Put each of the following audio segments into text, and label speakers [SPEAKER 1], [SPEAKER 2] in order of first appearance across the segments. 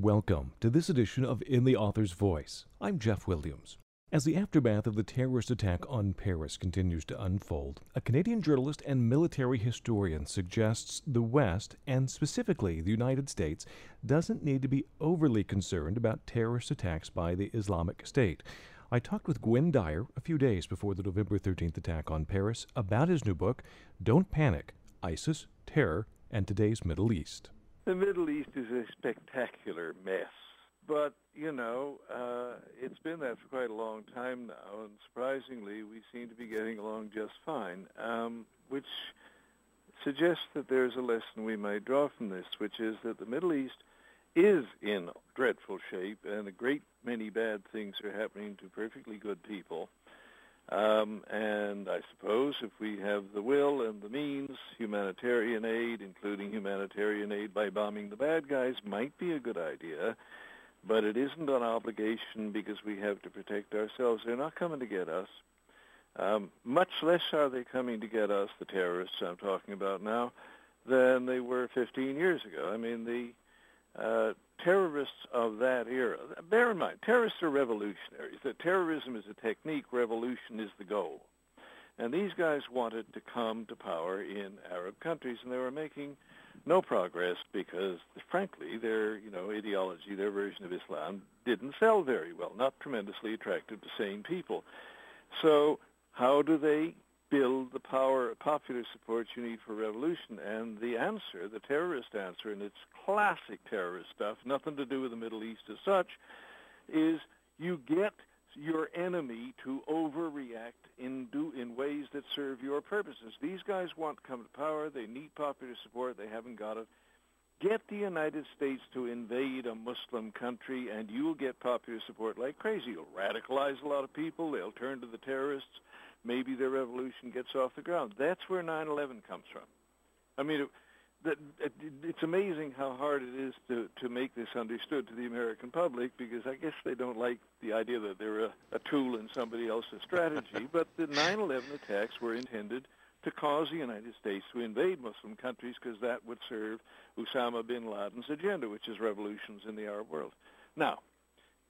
[SPEAKER 1] Welcome to this edition of In the Author's Voice. I'm Jeff Williams. As the aftermath of the terrorist attack on Paris continues to unfold, a Canadian journalist and military historian suggests the West, and specifically the United States, doesn't need to be overly concerned about terrorist attacks by the Islamic State. I talked with Gwynne Dyer a few days before the November 13th attack on Paris about his new book, Don't Panic ISIS, Terror, and Today's Middle East.
[SPEAKER 2] The Middle East is a spectacular mess. But, you know, uh, it's been that for quite a long time now, and surprisingly, we seem to be getting along just fine, um, which suggests that there's a lesson we may draw from this, which is that the Middle East is in dreadful shape, and a great many bad things are happening to perfectly good people. Um, and I suppose if we have the will and the means, humanitarian aid, including humanitarian aid by bombing the bad guys, might be a good idea. But it isn't an obligation because we have to protect ourselves. They're not coming to get us. Um, much less are they coming to get us, the terrorists I'm talking about now, than they were 15 years ago. I mean, the uh, terrorists of that era, bear in mind, terrorists are revolutionaries. That terrorism is a technique, revolution is the goal. And these guys wanted to come to power in Arab countries, and they were making no progress because, frankly, their you know ideology, their version of Islam, didn't sell very well, not tremendously attractive to sane people. So, how do they build the power, popular support you need for revolution? And the answer, the terrorist answer, and it's classic terrorist stuff, nothing to do with the Middle East as such, is you get your enemy to overreact in do in ways that serve your purposes. These guys want to come to power. They need popular support. They haven't got it. Get the United States to invade a Muslim country, and you'll get popular support like crazy. You'll radicalize a lot of people. They'll turn to the terrorists maybe their revolution gets off the ground. That's where 9/11 comes from. I mean, it, that it, it's amazing how hard it is to to make this understood to the American public because I guess they don't like the idea that they're a, a tool in somebody else's strategy. but the 9/11 attacks were intended to cause the United States to invade Muslim countries because that would serve Osama bin Laden's agenda, which is revolutions in the Arab world. Now,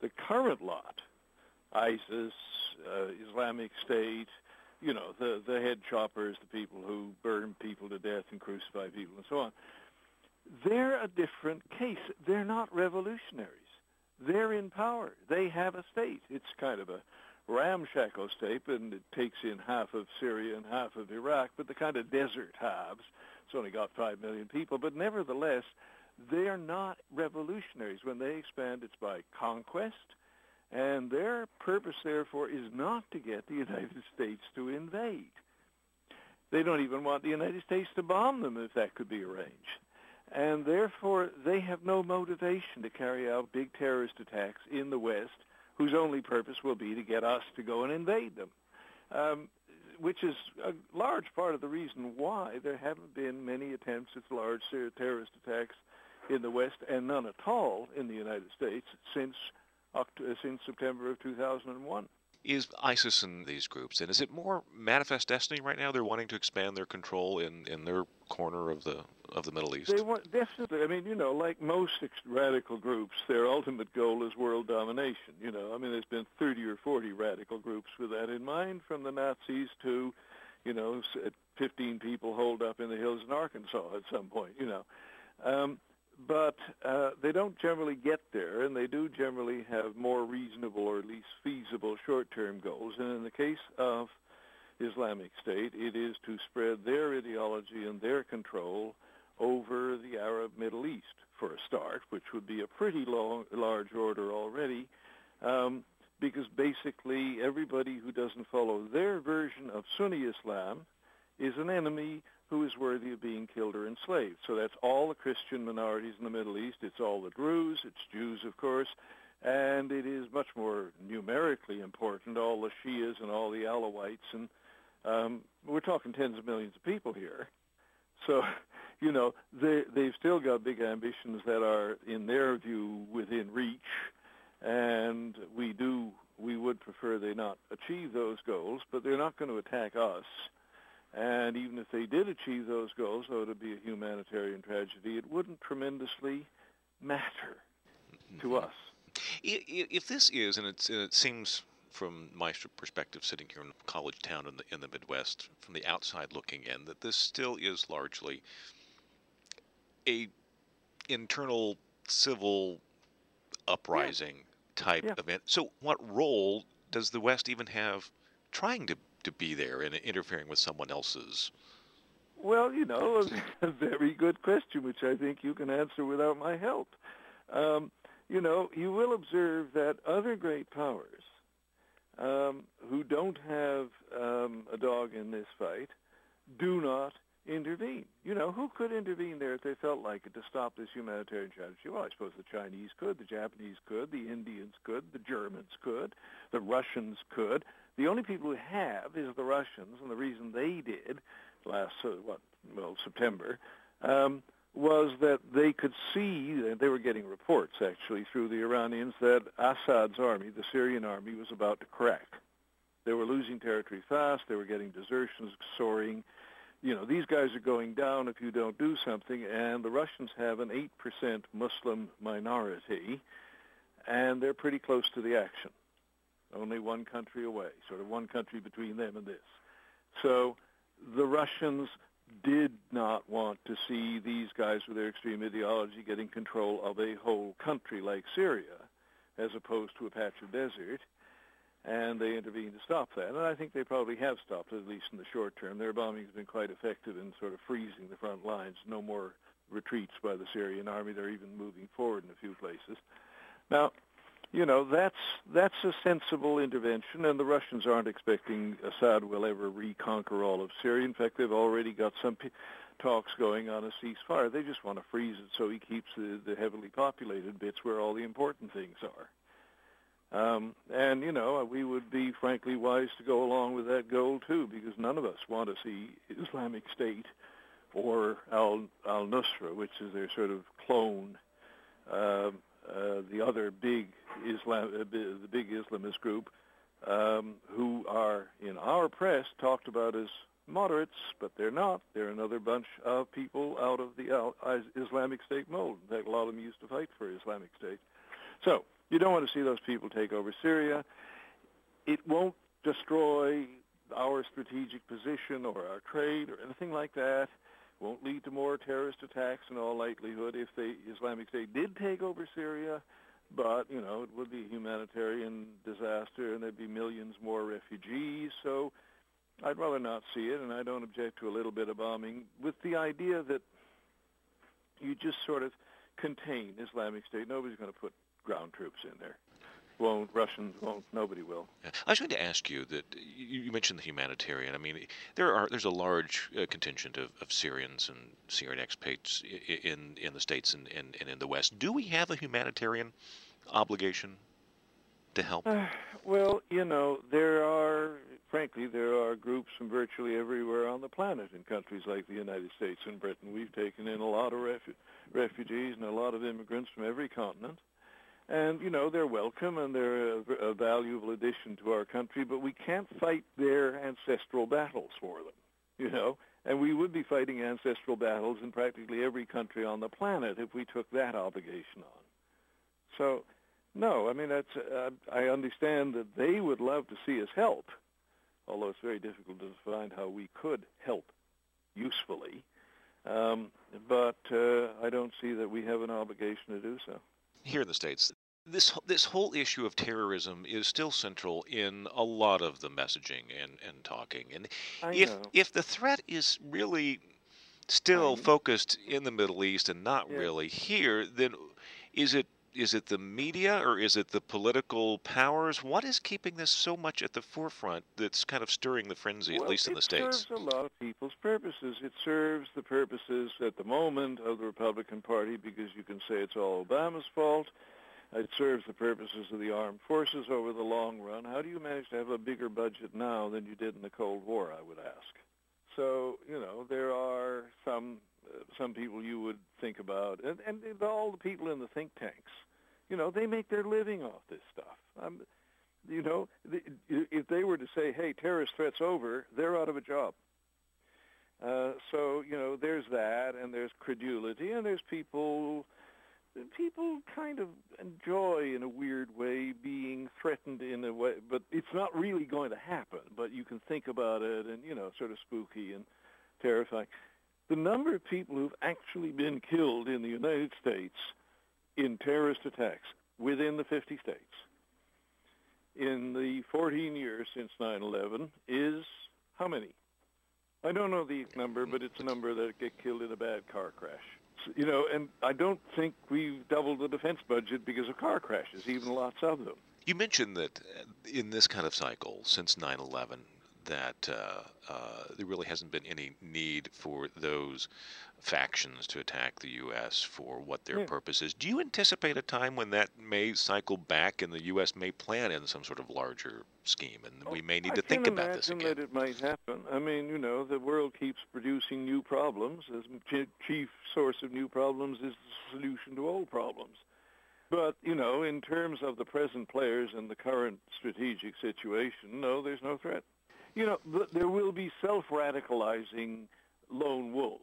[SPEAKER 2] the current lot, ISIS, uh, Islamic State, you know, the, the head choppers, the people who burn people to death and crucify people and so on. They're a different case. They're not revolutionaries. They're in power. They have a state. It's kind of a ramshackle state, and it takes in half of Syria and half of Iraq, but the kind of desert halves. It's only got 5 million people, but nevertheless, they're not revolutionaries. When they expand, it's by conquest and their purpose, therefore, is not to get the United States to invade. They don't even want the United States to bomb them if that could be arranged. And therefore, they have no motivation to carry out big terrorist attacks in the West whose only purpose will be to get us to go and invade them, um, which is a large part of the reason why there haven't been many attempts at large terrorist attacks in the West and none at all in the United States since since September of 2001.
[SPEAKER 3] Is ISIS in these groups, and is it more manifest destiny right now? They're wanting to expand their control in, in their corner of the of the Middle East.
[SPEAKER 2] They want definitely. I mean, you know, like most radical groups, their ultimate goal is world domination. You know, I mean, there's been 30 or 40 radical groups with that in mind, from the Nazis to, you know, 15 people holed up in the hills in Arkansas at some point. You know, um, but uh, they don't generally get there, and they do generally have more reasonable or at least feasible short-term goals. And in the case of Islamic State, it is to spread their ideology and their control over the Arab Middle East for a start, which would be a pretty long, large order already, um, because basically everybody who doesn't follow their version of Sunni Islam is an enemy who is worthy of being killed or enslaved. So that's all the Christian minorities in the Middle East. It's all the Druze. It's Jews, of course. And it is much more numerically important, all the Shias and all the Alawites. And um, we're talking tens of millions of people here. So, you know, they, they've still got big ambitions that are, in their view, within reach. And we do, we would prefer they not achieve those goals, but they're not going to attack us and even if they did achieve those goals, though it would be a humanitarian tragedy, it wouldn't tremendously matter. to mm-hmm. us.
[SPEAKER 3] If this is, and, and it seems from my perspective, sitting here in a college town in the in the Midwest, from the outside looking in, that this still is largely a internal civil uprising yeah. type
[SPEAKER 2] yeah.
[SPEAKER 3] event. So, what role does the West even have trying to to be there and interfering with someone else's?
[SPEAKER 2] Well, you know, a, a very good question, which I think you can answer without my help. Um, you know, you will observe that other great powers um, who don't have um, a dog in this fight do not intervene. You know, who could intervene there if they felt like it to stop this humanitarian tragedy? Well, I suppose the Chinese could, the Japanese could, the Indians could, the Germans could, the Russians could. The only people who have is the Russians, and the reason they did last, uh, what, well, September, um, was that they could see, they were getting reports actually through the Iranians, that Assad's army, the Syrian army, was about to crack. They were losing territory fast. They were getting desertions soaring. You know, these guys are going down if you don't do something, and the Russians have an 8% Muslim minority, and they're pretty close to the action. Only one country away, sort of one country between them and this. So the Russians did not want to see these guys with their extreme ideology getting control of a whole country like Syria, as opposed to a patch of desert, and they intervened to stop that. And I think they probably have stopped at least in the short term. Their bombing has been quite effective in sort of freezing the front lines. No more retreats by the Syrian army. They're even moving forward in a few places. Now, you know that's that's a sensible intervention, and the Russians aren't expecting Assad will ever reconquer all of Syria. In fact, they've already got some p- talks going on a ceasefire. They just want to freeze it so he keeps the, the heavily populated bits where all the important things are. Um, and you know, we would be frankly wise to go along with that goal too, because none of us want to see Islamic State or Al Al Nusra, which is their sort of clone. Uh, uh, the other big Islam, uh, the big Islamist group, um, who are in our press talked about as moderates, but they're not. They're another bunch of people out of the Islamic State mold. In fact, a lot of them used to fight for Islamic State. So you don't want to see those people take over Syria. It won't destroy our strategic position or our trade or anything like that won't lead to more terrorist attacks in all likelihood if the Islamic State did take over Syria, but, you know, it would be a humanitarian disaster and there'd be millions more refugees. So I'd rather not see it, and I don't object to a little bit of bombing with the idea that you just sort of contain Islamic State. Nobody's going to put ground troops in there won't, Russians won't, nobody will.
[SPEAKER 3] I was going to ask you that you mentioned the humanitarian. I mean, there are there's a large uh, contingent of, of Syrians and Syrian expats in in the states and, and, and in the West. Do we have a humanitarian obligation to help? Uh,
[SPEAKER 2] well, you know, there are, frankly, there are groups from virtually everywhere on the planet in countries like the United States and Britain. We've taken in a lot of refu- refugees and a lot of immigrants from every continent. And, you know, they're welcome and they're a, a valuable addition to our country, but we can't fight their ancestral battles for them, you know. And we would be fighting ancestral battles in practically every country on the planet if we took that obligation on. So, no, I mean, that's, uh, I understand that they would love to see us help, although it's very difficult to find how we could help usefully. Um, but uh, I don't see that we have an obligation to do so
[SPEAKER 3] here in the states this this whole issue of terrorism is still central in a lot of the messaging and, and talking. And
[SPEAKER 2] I
[SPEAKER 3] if
[SPEAKER 2] know.
[SPEAKER 3] if the threat is really still focused in the Middle East and not
[SPEAKER 2] yeah.
[SPEAKER 3] really here, then is it is it the media or is it the political powers? What is keeping this so much at the forefront that's kind of stirring the frenzy,
[SPEAKER 2] well,
[SPEAKER 3] at least in the States?
[SPEAKER 2] It serves a lot of people's purposes. It serves the purposes at the moment of the Republican Party because you can say it's all Obama's fault. It serves the purposes of the armed forces over the long run. How do you manage to have a bigger budget now than you did in the Cold War, I would ask? So, you know, there are some uh, some people you would think about, and, and all the people in the think tanks you know, they make their living off this stuff. Um, you know, the, if they were to say, "Hey, terrorist threats over," they're out of a job. Uh, so you know, there's that, and there's credulity, and there's people people kind of enjoy, in a weird way, being threatened in a way, but it's not really going to happen. But you can think about it, and you know, sort of spooky and terrifying. The number of people who've actually been killed in the United States in terrorist attacks within the 50 states in the 14 years since 9/11 is how many? I don't know the number, but it's a number that get killed in a bad car crash. You know, and I don't think we've doubled the defense budget because of car crashes, even lots of them.
[SPEAKER 3] You mentioned that uh, in this kind of cycle since 9/11, that uh, uh, there really hasn't been any need for those factions to attack the U.S. for what their yeah. purpose is. Do you anticipate a time when that may cycle back and the U.S. may plan in some sort of larger scheme, and oh, we may need
[SPEAKER 2] I
[SPEAKER 3] to think about this
[SPEAKER 2] again? I that it might happen. I mean, you know, the world keeps producing new problems. As chief source of new problems is the solution to old problems. But, you know, in terms of the present players and the current strategic situation, no, there's no threat. You know, there will be self-radicalizing lone wolves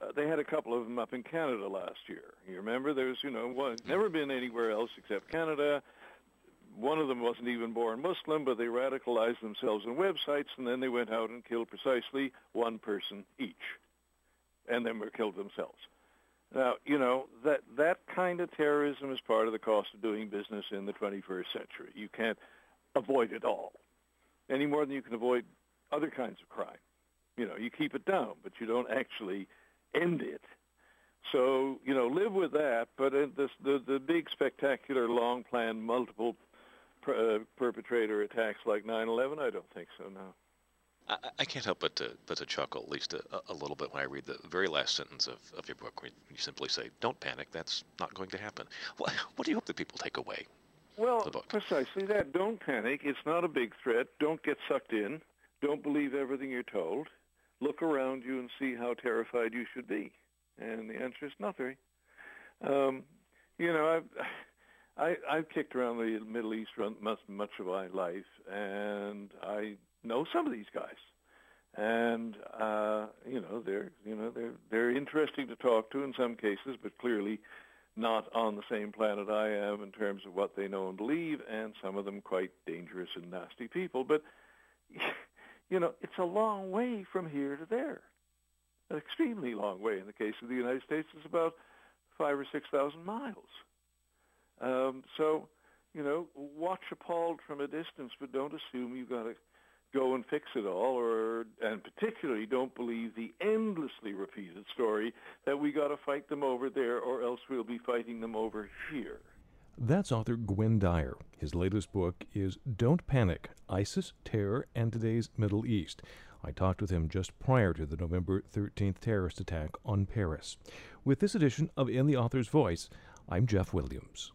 [SPEAKER 2] uh, they had a couple of them up in Canada last year. You remember? There's, you know, one, never been anywhere else except Canada. One of them wasn't even born Muslim, but they radicalized themselves on websites, and then they went out and killed precisely one person each, and then were killed themselves. Now, you know, that, that kind of terrorism is part of the cost of doing business in the 21st century. You can't avoid it all, any more than you can avoid other kinds of crime. You know, you keep it down, but you don't actually end it. So you know, live with that. But this, the the big, spectacular, long planned, multiple per, uh, perpetrator attacks like 9/11, I don't think so. No.
[SPEAKER 3] I, I can't help but to but to chuckle at least a, a, little bit when I read the very last sentence of, of your book, where you simply say, "Don't panic. That's not going to happen." What, what do you hope that people take away?
[SPEAKER 2] Well, precisely that. Don't panic. It's not a big threat. Don't get sucked in. Don't believe everything you're told look around you and see how terrified you should be? And the answer is not very. Um, you know, I've I, I've kicked around the Middle East much much of my life, and I know some of these guys, and uh, you know they're you know they're they're interesting to talk to in some cases, but clearly not on the same planet I am in terms of what they know and believe, and some of them quite dangerous and nasty people. But you know, it's a long way from here to there. An extremely long way. In the case of the United States, it's about five or six thousand miles. Um, so, you know, watch appalled from a distance, but don't assume you've got to go and fix it all, or and particularly don't believe the endlessly repeated story that we got to fight them over there, or else we'll be fighting them over here.
[SPEAKER 1] That's author Gwynne Dyer. His latest book is Don't Panic ISIS, Terror, and Today's Middle East. I talked with him just prior to the November 13th terrorist attack on Paris. With this edition of In the Author's Voice, I'm Jeff Williams.